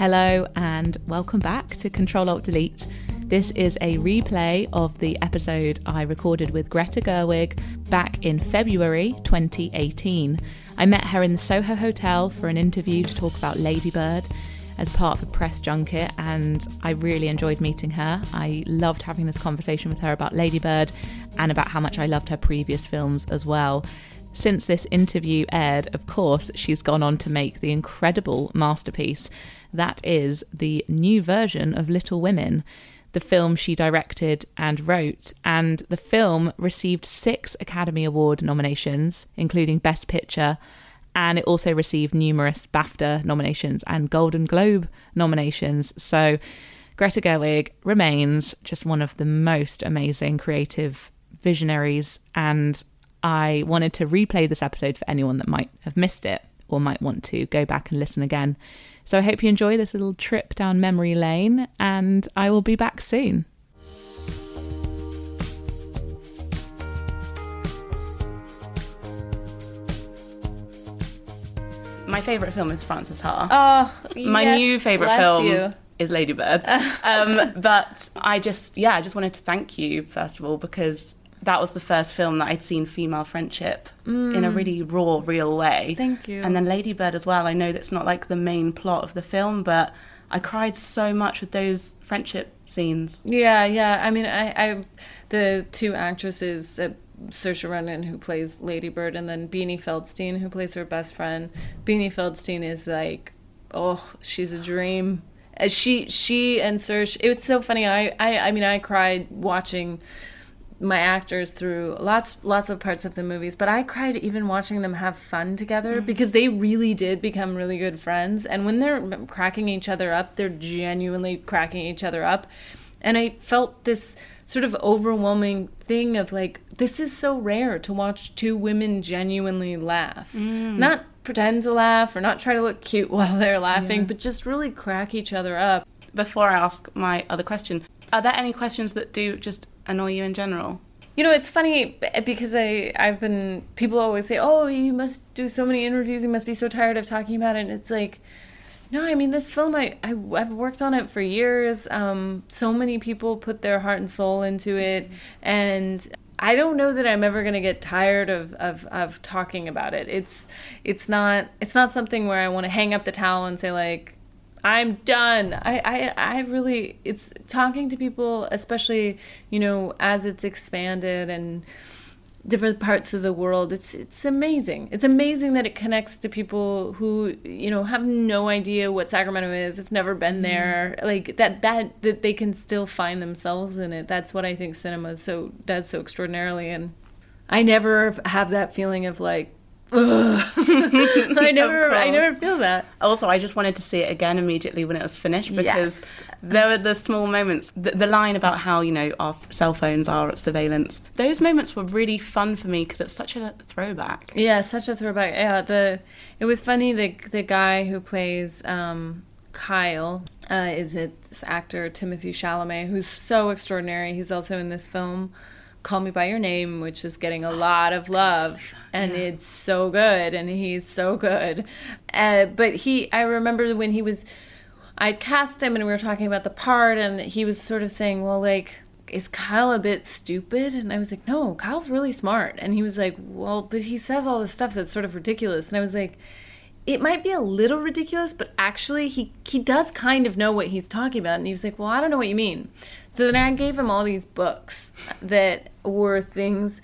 Hello, and welcome back to Control Alt Delete. This is a replay of the episode I recorded with Greta Gerwig back in February 2018. I met her in the Soho Hotel for an interview to talk about Ladybird as part of a press junket, and I really enjoyed meeting her. I loved having this conversation with her about Ladybird and about how much I loved her previous films as well. Since this interview aired, of course, she's gone on to make the incredible masterpiece that is the new version of Little Women, the film she directed and wrote. And the film received six Academy Award nominations, including Best Picture, and it also received numerous BAFTA nominations and Golden Globe nominations. So Greta Gerwig remains just one of the most amazing creative visionaries and I wanted to replay this episode for anyone that might have missed it or might want to go back and listen again. So I hope you enjoy this little trip down memory lane, and I will be back soon. My favourite film is Frances Ha. Oh, my yes, new favourite film you. is Ladybird. um, but I just, yeah, I just wanted to thank you first of all because that was the first film that I'd seen female friendship in a really raw, real way. Mm. Thank you. And then Ladybird as well. I know that's not like the main plot of the film, but I cried so much with those friendship scenes. Yeah, yeah. I mean, I, I the two actresses, uh, Saoirse Ronan, who plays Ladybird, and then Beanie Feldstein, who plays her best friend. Beanie Feldstein is like, oh, she's a dream. Uh, She, she, and Saoirse. It was so funny. I, I, I mean, I cried watching my actors through lots lots of parts of the movies but i cried even watching them have fun together mm-hmm. because they really did become really good friends. And when they're cracking each other up they're genuinely cracking each other up. And i felt this sort of overwhelming thing of like this is so rare to watch two women genuinely laugh. Mm. Not pretend to laugh or not try to look cute while they're laughing but just really crack each other up. Before I ask my other question, are there any questions that do just annoy you in general? You know, it's funny because I I've been people always say, "Oh, you must do so many interviews. You must be so tired of talking about it." And it's like, no, I mean this film. I, I I've worked on it for years. Um, so many people put their heart and soul into it, and I don't know that I'm ever gonna get tired of, of of talking about it. It's it's not it's not something where I want to hang up the towel and say like. I'm done. I, I, I really, it's talking to people, especially, you know, as it's expanded and different parts of the world. It's, it's amazing. It's amazing that it connects to people who, you know, have no idea what Sacramento is, have never been mm-hmm. there. Like that, that, that they can still find themselves in it. That's what I think cinema so does so extraordinarily. And I never have that feeling of like. I never, I never feel that. Also, I just wanted to see it again immediately when it was finished because Yes. there were the small moments. The, the line about how, you know, our cell phones are at surveillance, those moments were really fun for me because it's such a throwback. Yeah, such a throwback. Yeah, the it was funny. The the guy who plays um, Kyle uh, is it this actor Timothée Chalamet, who's so extraordinary. He's also in this film, Call Me by Your Name, which is getting a lot of love, and it's so good, and he's so good. Uh, but he, I remember when he was. I cast him and we were talking about the part, and he was sort of saying, Well, like, is Kyle a bit stupid? And I was like, No, Kyle's really smart. And he was like, Well, but he says all this stuff that's sort of ridiculous. And I was like, it might be a little ridiculous, but actually he he does kind of know what he's talking about. And he was like, "Well, I don't know what you mean." So then I gave him all these books that were things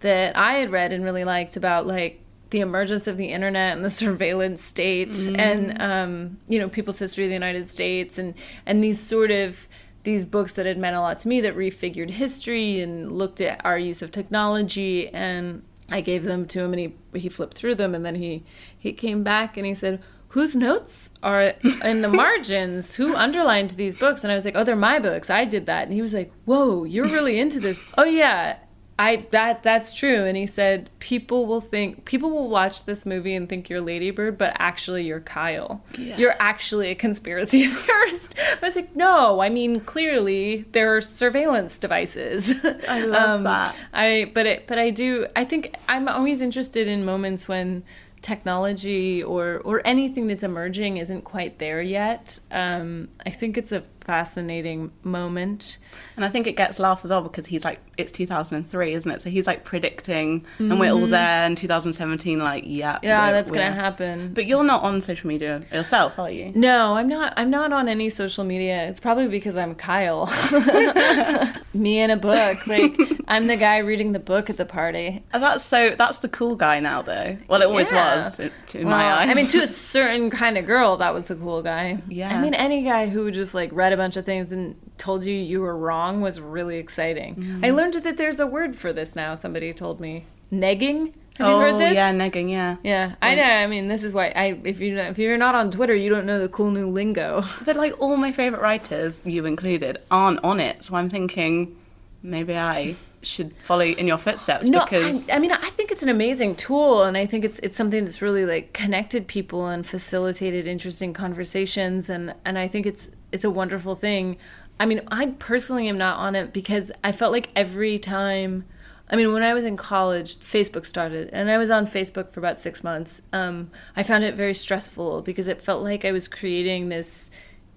that I had read and really liked about like the emergence of the internet and the surveillance state and um, you know people's history of the United States and and these sort of these books that had meant a lot to me that refigured history and looked at our use of technology. And I gave them to him and he he flipped through them and then he he came back and he said whose notes are in the margins? Who underlined these books? And I was like oh they're my books. I did that. And he was like whoa you're really into this. Oh yeah I that that's true. And he said people will think people will watch this movie and think you're Ladybird but actually you're Kyle. You're actually a conspiracy theorist. I was like no I mean clearly there are surveillance devices. I love um, that. I but it but I do I think I'm always interested in moments when technology or or anything that's emerging isn't quite there yet. Um, I think it's a fascinating moment. And I think it gets laughs as well because he's like, it's 2003, isn't it? So he's like predicting, and we're all there in 2017, like, yeah. Mm-hmm. Yeah, that's gonna happen. But you're not on social media yourself, are you? No, I'm not. I'm not on any social media. It's probably because I'm Kyle. Me in a book. Like I'm the guy reading the book at the party. And that's so, that's the cool guy now, though. Well, it always Yeah. was, in, in Well, my eyes. I mean, to a certain kind of girl, that was the cool guy. Yeah. I mean, any guy who just like read a bunch of things and told you you were wrong was really exciting. Mm-hmm. I learned that there's a word for this now. Somebody told me negging. Have oh, you heard this? yeah, negging, yeah. Yeah, I know. I mean, this is why I if you if you're not on Twitter, you don't know the cool new lingo. But like all my favourite writers, you included, aren't on it. So I'm thinking maybe I should follow in your footsteps No, because I, I mean, I think it's an amazing tool, and I think it's it's something that's really like connected people and facilitated interesting conversations, and and I think it's it's a wonderful thing. I mean, I personally am not on it because I felt like every time. I mean, when I was in college, Facebook started, and I was on Facebook for about six months. Um, I found it very stressful because it felt like I was creating this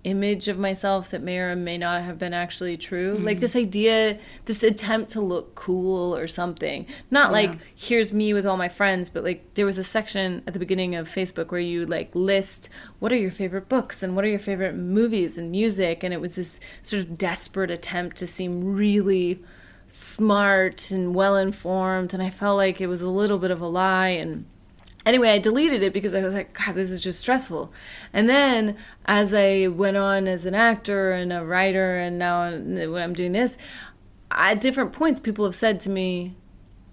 image of myself that may or may not have been actually true. Mm-hmm. Like this idea, this attempt to look cool or something. Not like here's me with all my friends, but like there was a section at the beginning of Facebook where you like list what are your favorite books and what are your favorite movies and music and it was this sort of desperate attempt to seem really smart and well informed and I felt like it was a little bit of a lie and anyway, I deleted it because I was like, God, this is just stressful. And then as I went on as an actor and a writer, and now when I'm doing this, at different points, people have said to me,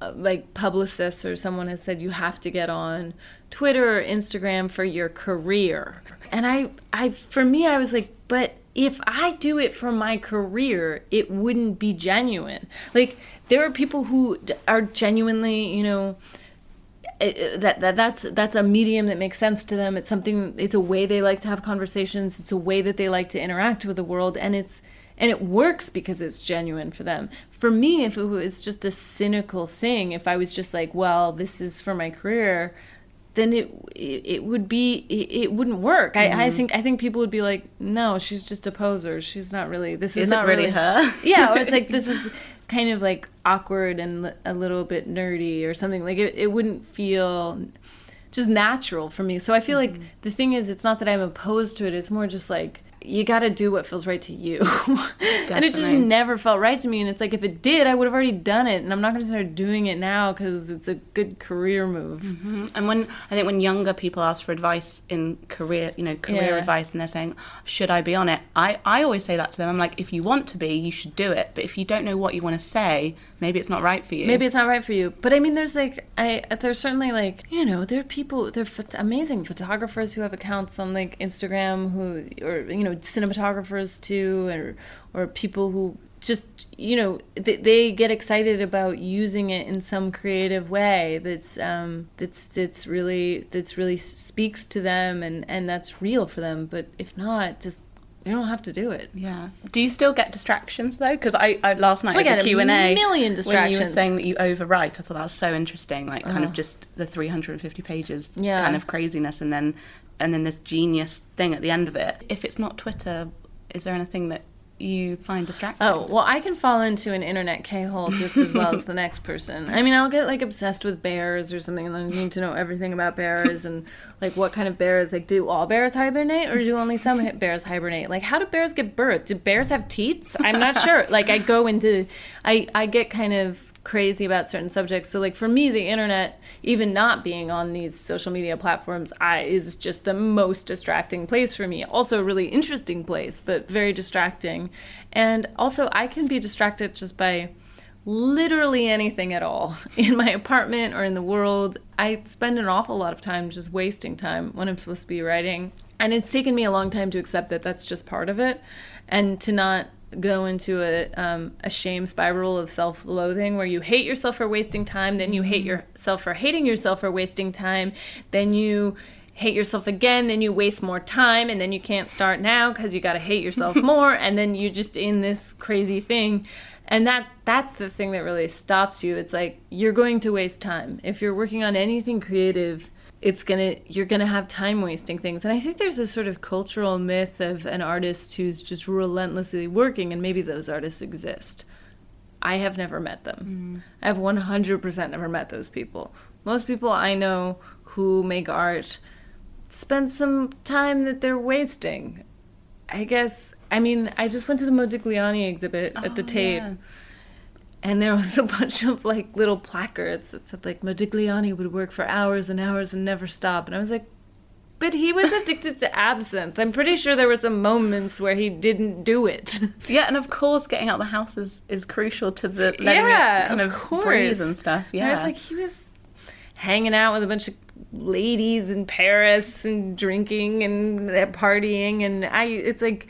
uh, like publicists or someone has said, you have to get on Twitter or Instagram for your career. And I, I, for me, I was like, but if I do it for my career, it wouldn't be genuine. Like there are people who are genuinely, you know, it- that, that that's that's a medium that makes sense to them. It's something. It's a way they like to have conversations. It's a way that they like to interact with the world, and it's and it works because it's genuine for them. For me, if it was just a cynical thing, if I was just like, well, this is for my career, then it it, would be it, wouldn't work. I, I mm-hmm. think I think people would be like, no, she's just a poser. She's not really. This is, Is not really her? yeah, or it's like this is kind of like awkward and a little bit nerdy or something. Like it, it wouldn't feel just natural for me. So I feel Mm-hmm. like the thing is, it's not that I'm opposed to it. It's more just like you got to do what feels right to you. and it just never felt right to me. And it's like if it did, I would have already done it. And I'm not going to start doing it now because it's a good career move. Mhm. And when I think when younger people ask for advice in career, you know, career Yeah. advice, and they're saying, "Should I be on it?" I I always say that to them. I'm like, if you want to be, you should do it. But if you don't know what you want to say, maybe it's not right for you. Maybe it's not right for you, but I mean, there's like, I there's certainly like, you know, there are people, there are phot- amazing photographers who have accounts on like Instagram who, or you know, cinematographers too, or or people who just, you know, they, they get excited about using it in some creative way that's um that's that's really that's really speaks to them and and that's real for them. But if not, just you don't have to do it. Yeah. Do you still get distractions though? Because I, I last night We at the Q and A, million distractions. When you distractions. were saying that you overwrite, I thought that was so interesting. Like kind Oh. of just the 350 pages Yeah. kind of craziness, and then and then this genius thing at the end of it. If it's not Twitter, is there anything that you find distracting? Oh, well, I can fall into an internet K hole just as well as the next person. I mean, I'll get like obsessed with bears or something, and then I need to know everything about bears and like what kind of bears. Like, do all bears hibernate or do only some bears hibernate? Like, how do bears get birth? Do bears have teats? I'm not sure. Like, I go into, I, I get kind of crazy about certain subjects. So like for me the internet even not being on these social media platforms I is just the most distracting place for me. Also a really interesting place, but very distracting. And also I can be distracted just by literally anything at all in my apartment or in the world. I spend an awful lot of time just wasting time when I'm supposed to be writing. And it's taken me a long time to accept that that's just part of it and to not go into a um, a shame spiral of self loathing where you hate yourself for wasting time, then you hate yourself for hating yourself for wasting time, then you hate yourself again, then you waste more time, and then you can't start now because you got to hate yourself more, and then you're just in this crazy thing. And that that's the thing that really stops you. It's like you're going to waste time if you're working on anything creative it's gonna you're gonna have time wasting things. And i think there's a sort of cultural myth of an artist who's just relentlessly working and maybe those artists exist. I have never met them. Mm. I have 100% never met those people. Most people i know who make art spend some time that they're wasting. I guess i mean i just went to the modigliani exhibit at the Oh, tate. yeah. And there was a bunch of like little placards that said like Modigliani would work for hours and hours and never stop. And I was like, but he was addicted to absinthe. I'm pretty sure there were some moments where he didn't do it. Yeah, and of course, getting out of the house is, is crucial to the letting Yeah, it kind of of, breathe and stuff. And I was like, he was hanging out with a bunch of ladies in Paris and drinking and partying, and I. It's like.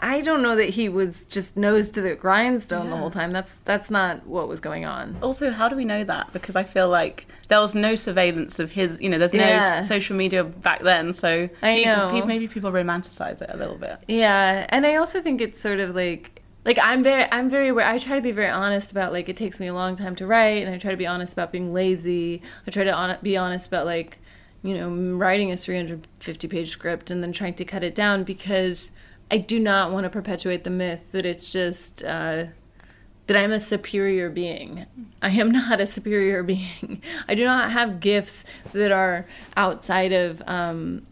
I don't know that he was just nose to the grindstone the whole time. That's that's not what was going on. also, how do we know that? Because I feel like there was no surveillance of his. You know, there's no Yeah. social media back then, so I people- know. pe- maybe people romanticize it a little bit. Yeah, and I also think it's sort of like like I'm very I'm very aware. I try to be very honest about like it takes me a long time to write, and I try to be honest about being lazy. I try to on, be honest about like you know writing a 350 page script and then trying to cut it down because I do not want to perpetuate the myth that it's just. Uh, that I'm a superior being. I am not a superior being. I do not have gifts that are outside of um,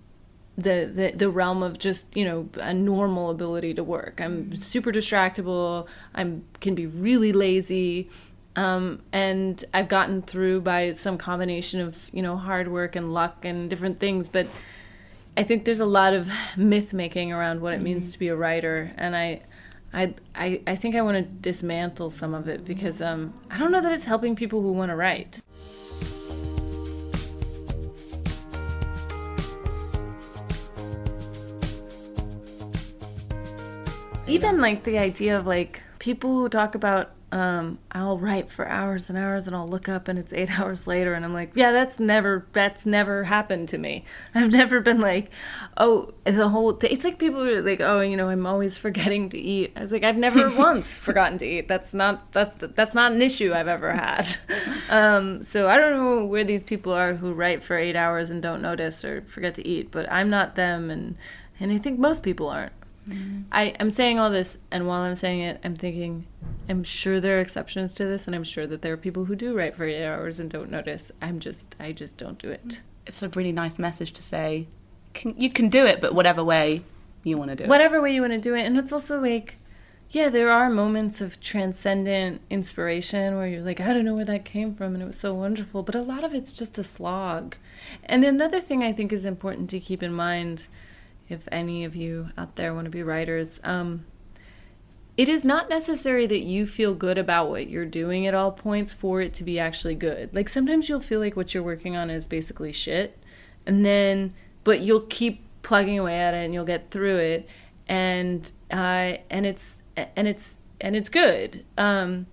the, the the realm of just you know a normal ability to work. I'm super distractible. I'm can be really lazy, um, and I've gotten through by some combination of you know hard work and luck and different things. But I think there's a lot of myth making around what it means to be a writer, and I. I, I, I think I want to dismantle some of it because um, I don't know that it's helping people who want to write. even like the idea of like people who talk about um I'll write for hours and hours and I'll look up and it's 8 hours later and I'm like yeah that's never that's never happened to me. I've never been like oh the whole day it's like people are like oh you know I'm always forgetting to eat. I was like I've never once forgotten to eat. That's not that that's not an issue I've ever had. Um so I don't know where these people are who write for 8 hours and don't notice or forget to eat but I'm not them and and I think most people aren't I, I'm saying all this, and while I'm saying it, I'm thinking, I'm sure there are exceptions to this, and I'm sure that there are people who do write for eight hours and don't notice. I'm just, I just don't do it. It's a really nice message to say. Can, you can do it, but whatever way you want to do it. Whatever way you want to do it, and it's also like, yeah, there are moments of transcendent inspiration where you're like, I don't know where that came from, and it was so wonderful, but a lot of it's just a slog. And another thing I think is important to keep in mind if any of you out there want to be writers, um, it is not necessary that you feel good about what you're doing at all points for it to be actually good. Like sometimes you'll feel like what you're working on is basically shit, and then but you'll keep plugging away at it and you'll get through it, and uh, and it's and it's and it's good. Um,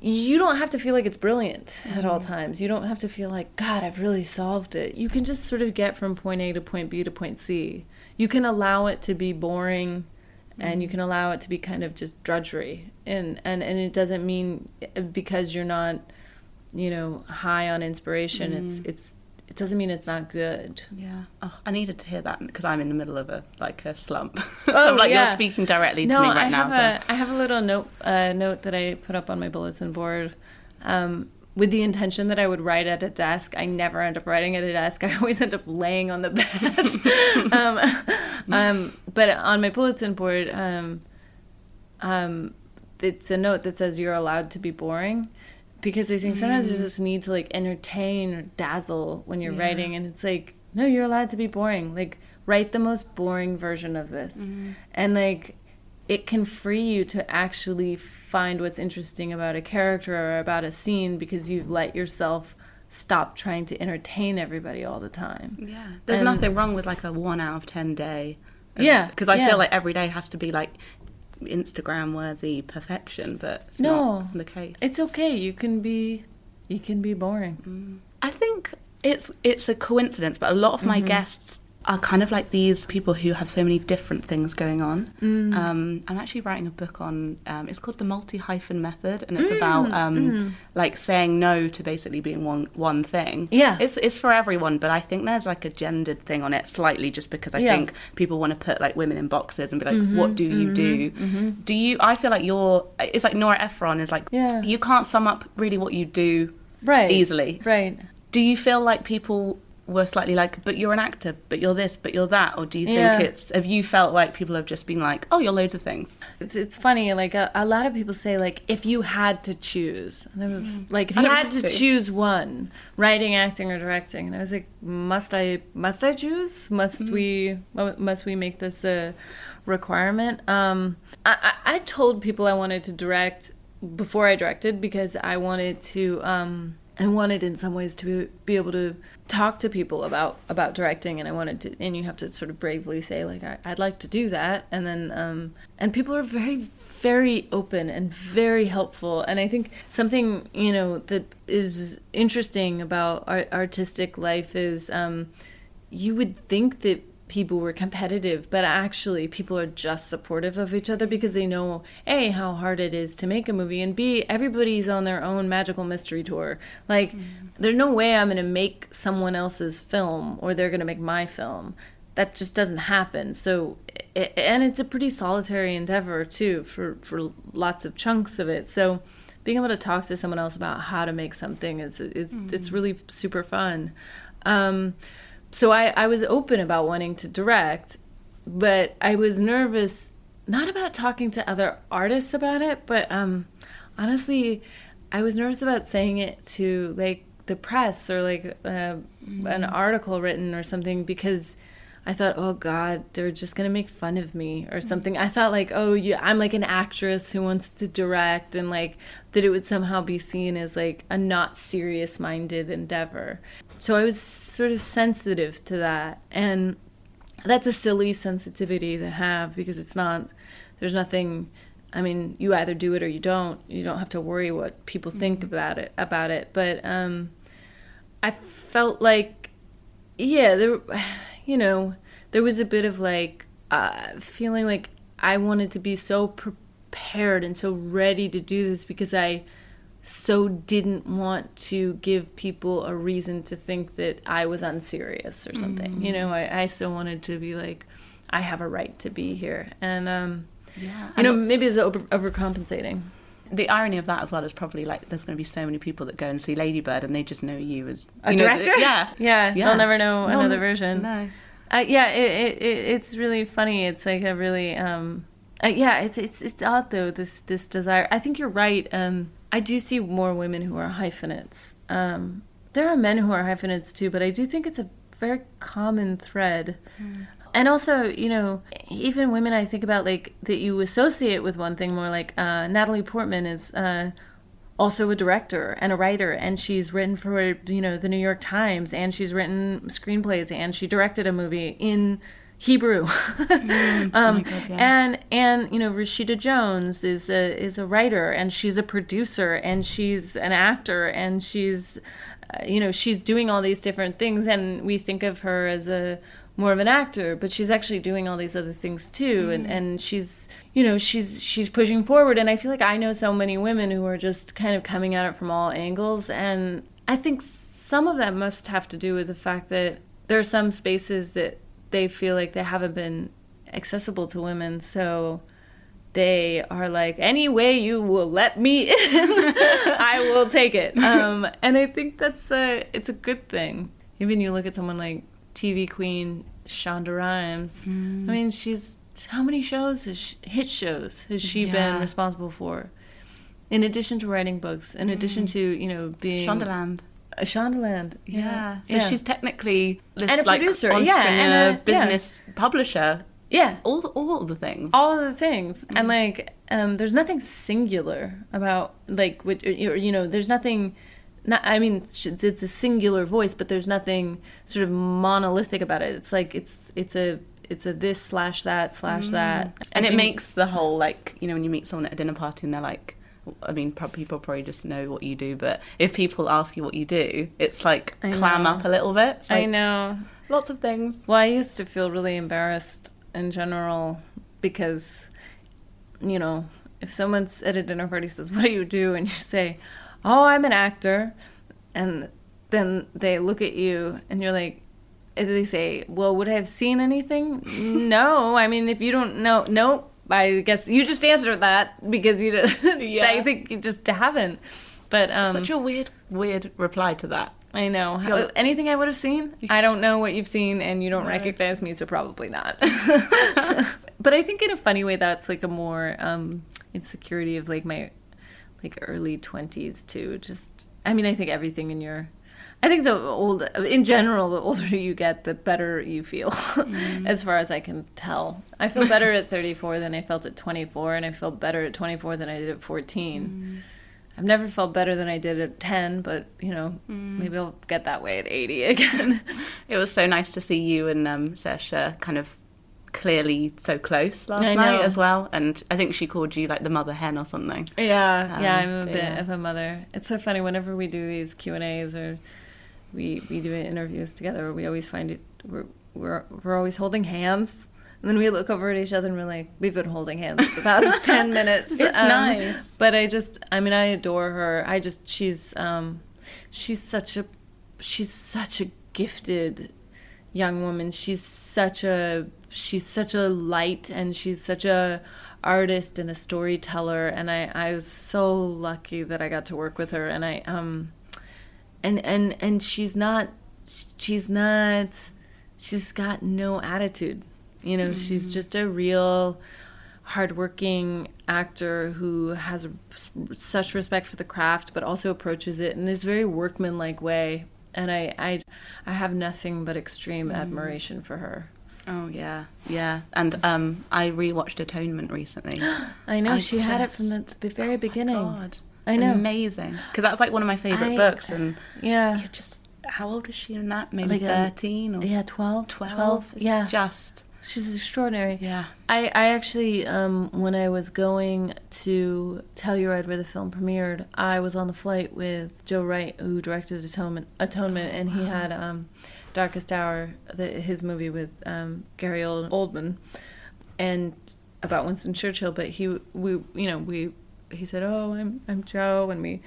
you don't have to feel like it's brilliant at all mm-hmm. times. You don't have to feel like, God, I've really solved it. You can just sort of get from point A to point B to point C. You can allow it to be boring and you mm-hmm. can allow it to be kind of just drudgery. And, and, and it doesn't mean eh, because you're not, you know, high on inspiration, it's, mm-hmm. it's, it doesn't mean it's not good. Yeah. Oh, I needed to hear that because I'm in the middle of a like a slump. so Oh, I'm like yeah. you're speaking directly to me right I now. have so. a I have a little note uh, note that I put up on my bulletin board um, with the intention that I would write at a desk. I never end up writing at a desk. I always end up laying on the bed. um, um, but on my bulletin board, um, um, it's a note that says you're allowed to be boring. Because I think sometimes there's mm. this need to like entertain or dazzle when you're Yeah. writing, and it's like, no, you're allowed to be boring. Like, write the most boring version of this mm-hmm. and like it can free you to actually find what's interesting about a character or about a scene because you've let yourself stop trying to entertain everybody all the time. Yeah. There's And- nothing wrong with like a one out of ten day. Yeah, Because I yeah. feel like every day has to be like Instagram worthy perfection, but it's No. not the case. It's okay. You can be you can be boring. I think it's it's a coincidence, but a lot of Mm-hmm. my guests are kind of like these people who have so many different things going on. Mm. Um, I'm actually writing a book on. Um, it's called the multi hyphen method, and it's Mm, about um, like saying no to basically being one one thing. Yeah. it's it's for everyone, but I think there's like a gendered thing on it slightly, just because I Yeah. Mm-hmm, think people want to put like women in boxes and be like, what do you do? Do you? I feel like you're. It's like Nora Ephron is like. Yeah. You can't sum up really what you do Right. easily. Right. Do you feel like people were slightly like, but you're an actor, but you're this, but you're that, or do you think Yeah. it's? Have you felt like people have just been like, oh, you're loads of things? It's, it's funny, like a, a lot of people say, like if you had to choose, and I was like, if you had to choose one, writing, acting, or directing, and I was like, must I, must I choose? Must we, must we make this a requirement? Um, I, I, I told people I wanted to direct before I directed because I wanted to, um, I wanted in some ways to be able to talk to people about about directing, and I wanted to, and you have to sort of bravely say like I, I'd like to do that, and then um, and people are very very open and very helpful, and I think something you know that is interesting about our artistic life is um, you would think that people were competitive, but actually people are just supportive of each other because they know A, how hard it is to make a movie, and B, everybody's on their own magical mystery tour. Like, there's no way I'm going to make someone else's film or they're going to make my film. That just doesn't happen. So, and it's a pretty solitary endeavor too for, for lots of chunks of it. So, being able to talk to someone else about how to make something is it's it's really super fun. Um, so I, I was open about wanting to direct, but I was nervous not about talking to other artists about it, but um, honestly, I was nervous about saying it to like the press or like uh, an article written or something because I thought, oh God, they're just gonna make fun of me or something. I thought like, oh, yeah, I'm like an actress who wants to direct, and like that it would somehow be seen as like a not serious-minded endeavor. So I was sort of sensitive to that, and that's a silly sensitivity to have because it's not. There's nothing. I mean, you either do it or you don't. You don't have to worry what people think about it. About it, but um, I felt like, yeah, there, you know, there was a bit of like uh, feeling like I wanted to be so prepared and so ready to do this because I so didn't want to give people a reason to think that I was unserious or something. You know, I, I still wanted to be like, I have a right to be here, and um, Yeah. you know, maybe it's over, overcompensating. the irony of that as well is probably like there's going to be so many people that go and see Ladybird and they just know you as A know, director? yeah, Yeah, they'll never know No, another version. No. Uh, yeah, it, it, it it's really funny. It's like a really um, uh, yeah. It's it's it's odd though. This this desire. I think you're right. Um, I do see more women who are hyphenates. Um, there are men who are hyphenates too, but I do think it's a very common thread. And also, you know, even women I think about like that you associate with one thing more like uh, Natalie Portman is uh, also a director and a writer and she's written for you know the New York Times and she's written screenplays and she directed a movie in Hebrew. um, God, yeah. And and you know Rashida Jones is a is a writer and she's a producer and she's an actor and she's uh, you know she's doing all these different things and we think of her as a more of an actor but she's actually doing all these other things too and and she's you know she's she's pushing forward and i feel like i know so many women who are just kind of coming at it from all angles and i think some of that must have to do with the fact that there are some spaces that they feel like they haven't been accessible to women so they are like any way you will let me in i will take it. Um, and i think that's a it's a good thing. Even you look at someone like tv queen shonda rhimes. I mean she's how many shows has she, hit shows has she been responsible for? In addition to writing books in addition to you know being Shondaland. A Shondaland Yeah. yeah So she's technically this And a like producer, yeah, and a- yeah. business publisher, yeah all the, all the things. all the things Mm-hmm. and like um there's nothing singular about like what you know there's nothing not i mean it's it's a singular voice but there's nothing sort of monolithic about it it's like it's it's a it's a this slash that slash that Mm. and I it think- makes the whole like you know when you meet someone at a dinner party and they're like I mean, people probably just know what you do, but if people ask you what you do, it's like I clam know. up a little bit. It's i know lots of things. Well, I used to feel really embarrassed in general because, you know, if someone's at a dinner party says, "What do you do?" and you say, "Oh, I'm an actor," and then they look at you and you're like, and they say, "Well, would I have seen anything?" no, I mean, if you don't know, nope. I guess you just answered that because you didn't. Yeah. I think you just haven't. But um, Such a weird, weird reply to that. I know. How, anything I would have seen? I don't know what you've seen, and you don't recognize me, so probably not. but I think in a funny way, that's like a more um, insecurity of like my like early twenties too. Just, I mean, I think everything in your, I think the old, in general, the older you get, the better you feel. as far as I can tell, I feel better at thirty four than I felt at twenty four, and I feel better at twenty four than I did at fourteen. I've never felt better than I did at 10, but you know, maybe I'll get that way at 80 again. It was so nice to see you and um, Saoirse kind of clearly so close last I night know. as well. And I think she called you like the mother hen or something. yeah, yeah, Um, I'm a bit yeah. of a mother. It's so funny whenever we do these Q&As or we we do interviews together, we always find it we're we're we're always holding hands. And then we look over at each other and we're like, we've been holding hands for the past 10 minutes. It's nice. But I just, I mean, I adore her. I just, she's, um, she's such a, she's such a gifted young woman. She's such a, she's such a light and she's such a artist and a storyteller. And I, I was so lucky that I got to work with her. And I, um, and, and, and she's not, she's not, she's got no attitude. You know, she's just a real hardworking actor who has such respect for the craft, but also approaches it in this very workmanlike way. And I, I, I have nothing but extreme admiration for her. Oh yeah, yeah. And um, I rewatched Atonement recently. I know I she had it from the just- very beginning. God, I know. amazing. Because that's like one of my favorite I- books, and Yeah, you're just how old is she in that? Maybe Like, um, thirteen or yeah, 12, 12? It's Yeah, just she's extraordinary. yeah. I, I actually, um, when I was going to Telluride where the film premiered, I was on the flight with Joe Wright, who directed Atonement, Atonement and he had um, Darkest Hour, the, his movie with um, Gary Oldman, and about Winston Churchill. But he, we, you know, we, he said, "Oh, I'm, I'm Joe," and we,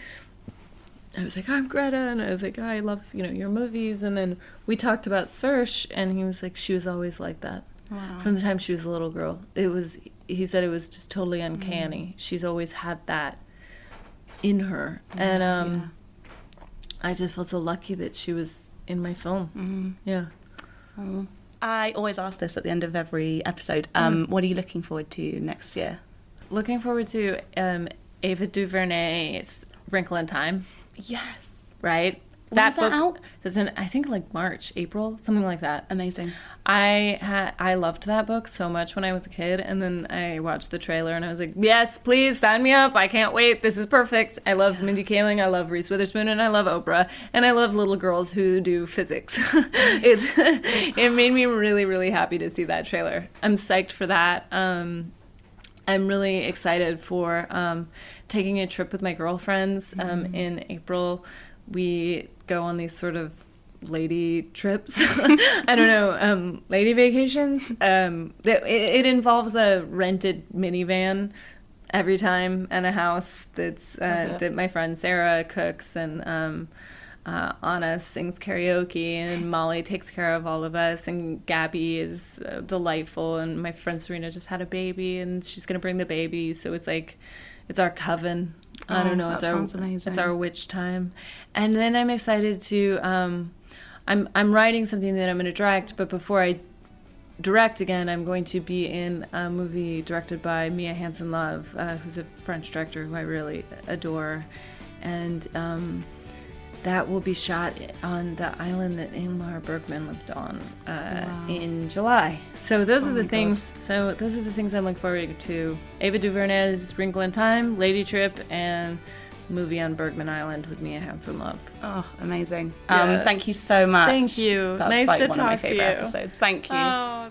I was like, I'm Greta, and I was like, I love you know your movies, and then we talked about Saoirse, and he was like, she was always like that Wow. from the time she was a little girl. It was he said it was just totally uncanny. She's always had that in her, and um, I just felt so lucky that she was in my film. Mhm. Yeah. Oh. I always ask this at the end of every episode. Mm. Um, What are you looking forward to next year? Looking forward to um, Ava DuVernay's Wrinkle in Time. Yes. Right. When is that out? is in I think like March, April, something like that. Amazing. I had I loved that book so much when I was a kid, and then I watched the trailer and I was like, "Yes, please sign me up! I can't wait. This is perfect. I love Mindy Kaling, I love Reese Witherspoon, and I love Oprah, and I love little girls who do physics. it's it made me really really happy to see that trailer. I'm psyched for that. Um, I'm really excited for um, taking a trip with my girlfriends um, in April. We go on these sort of lady trips. I don't know, um, lady vacations. Um, it, it involves a rented minivan every time and a house that's uh, Okay. that my friend Sarah cooks and. Um, uh, Anna sings karaoke, and Molly takes care of all of us, and Gabby is uh, delightful, and my friend Serena just had a baby, and she's gonna bring the baby, so it's like, it's our coven. I Oh, don't know. It's our amazing. it's our witch time, and then I'm excited to. Um, I'm I'm writing something that I'm gonna direct, but before I direct again, I'm going to be in a movie directed by Mia Hansen Love, uh, who's a French director who I really adore, and um, that will be shot on the island that Ingmar Bergman lived on uh, Wow. in July. So those Oh are the things. So those are the things I'm looking forward to: Ava DuVernay's Wrinkle in Time, Lady Trip, and movie on Bergman Island with Mia Hansen Love. Oh, amazing. Yeah. Um, thank you so much. Thank you. That's Nice like to one of my talk to you. episodes. Thank you. Oh,